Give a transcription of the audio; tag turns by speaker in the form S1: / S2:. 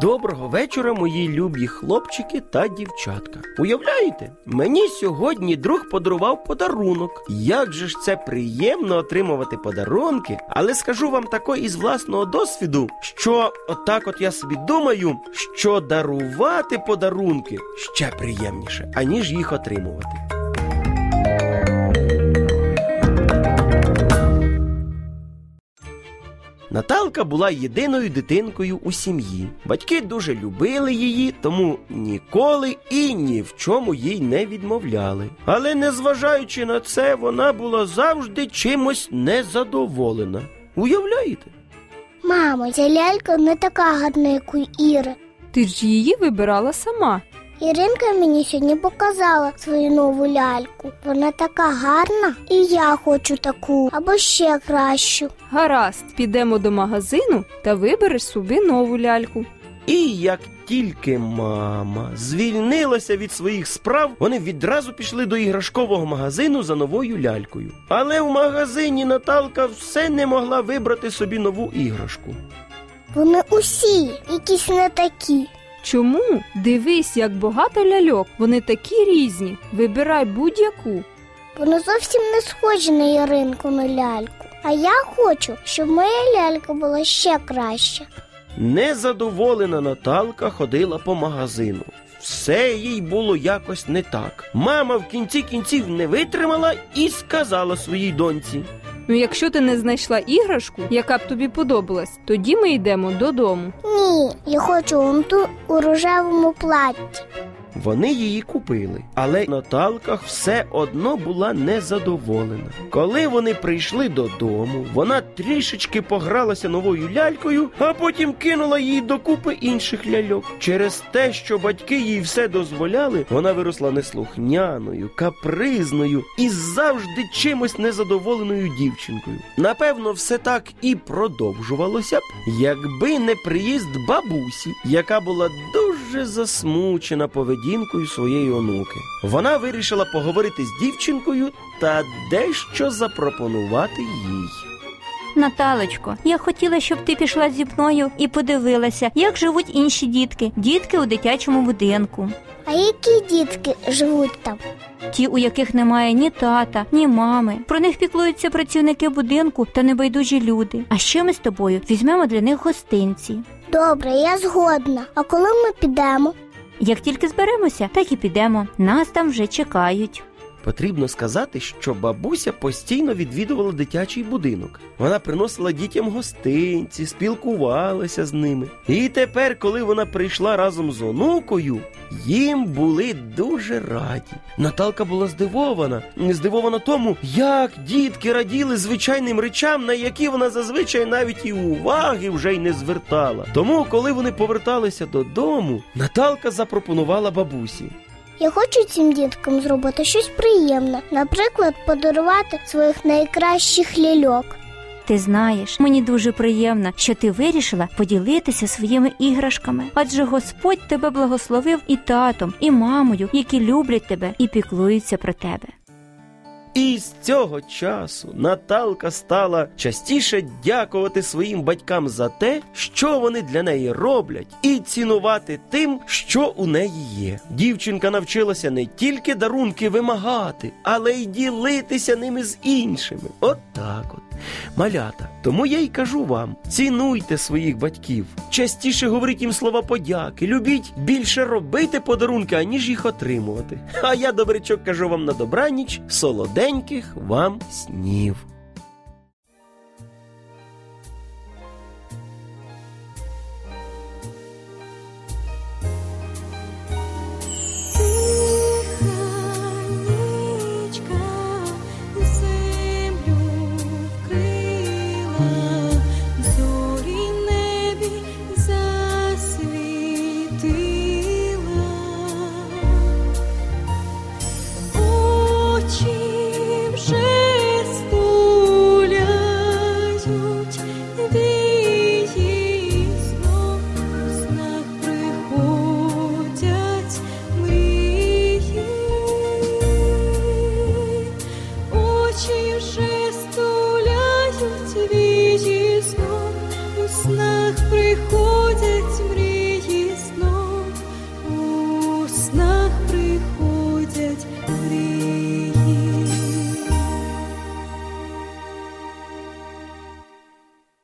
S1: Доброго вечора, мої любі хлопчики та дівчатка. Уявляєте, мені сьогодні друг подарував подарунок. Як же ж це приємно отримувати подарунки, але скажу вам тако із власного досвіду, що отак от я собі думаю, що дарувати подарунки ще приємніше, аніж їх отримувати. Наталка була єдиною дитинкою у сім'ї. Батьки дуже любили її, тому ніколи і ні в чому їй не відмовляли. Але незважаючи на це, вона була завжди чимось незадоволена. Уявляєте?
S2: Мамо, ця лялька не така гарна, як у Іри.
S3: Ти ж її вибирала сама.
S2: Іринка мені сьогодні показала свою нову ляльку. Вона така гарна, і я хочу таку або ще кращу.
S3: Гаразд, підемо до магазину та вибереш собі нову ляльку.
S1: І як тільки мама звільнилася від своїх справ, вони відразу пішли до іграшкового магазину за новою лялькою. Але в магазині Наталка все не могла вибрати собі нову іграшку.
S2: Вони усі якісь не такі.
S3: Чому? Дивись, як багато ляльок. Вони такі різні. Вибирай будь-яку.
S2: Вони зовсім не схожі на Іринкину ляльку. А я хочу, щоб моя лялька була ще краща.
S1: Незадоволена Наталка ходила по магазину. Все їй було якось не так. Мама в кінці кінців не витримала і сказала своїй доньці.
S3: Ну, якщо ти не знайшла іграшку, яка б тобі подобалась, тоді ми йдемо додому.
S2: Ні, я хочу он ту у рожевому платті.
S1: Вони її купили, але Наталка все одно була незадоволена. Коли вони прийшли додому, вона трішечки погралася новою лялькою, а потім кинула її докупи інших ляльок. Через те, що батьки їй все дозволяли, вона виросла неслухняною, капризною і завжди чимось незадоволеною дівчинкою. Напевно, все так і продовжувалося б, якби не приїзд бабусі, яка була дуже засмучена поведінкою своєї онуки. Вона вирішила поговорити з дівчинкою та дещо запропонувати їй.
S4: Наталочко, я хотіла, щоб ти пішла зі мною і подивилася, як живуть інші дітки, дітки у дитячому будинку.
S2: А які дітки живуть там?
S4: Ті, у яких немає ні тата, ні мами. Про них піклуються працівники будинку та небайдужі люди. А ще ми з тобою візьмемо для них гостинці.
S2: Добре, я згодна. А коли ми підемо?
S4: Як тільки зберемося, так і підемо. Нас там вже чекають.
S1: Потрібно сказати, що бабуся постійно відвідувала дитячий будинок. Вона приносила дітям гостинці, спілкувалася з ними. І тепер, коли вона прийшла разом з онукою, їм були дуже раді. Наталка була здивована, здивована тому, як дітки раділи звичайним речам, на які вона зазвичай навіть і уваги вже й не звертала. Тому, коли вони поверталися додому, Наталка запропонувала бабусі.
S2: Я хочу цим діткам зробити щось приємне, наприклад, подарувати своїх найкращих ляльок.
S4: Ти знаєш, мені дуже приємно, що ти вирішила поділитися своїми іграшками, адже Господь тебе благословив і татом, і мамою, які люблять тебе і піклуються про тебе.
S1: І з цього часу Наталка стала частіше дякувати своїм батькам за те, що вони для неї роблять, і цінувати тим, що у неї є. Дівчинка навчилася не тільки дарунки вимагати, але й ділитися ними з іншими. От так от. Малята, тому я й кажу вам: цінуйте своїх батьків, частіше говоріть їм слова подяки, любіть більше робити подарунки, аніж їх отримувати. А я, добрячок, кажу вам на добраніч, солоденьких вам снів.
S5: снах приходять мрії знов у снах.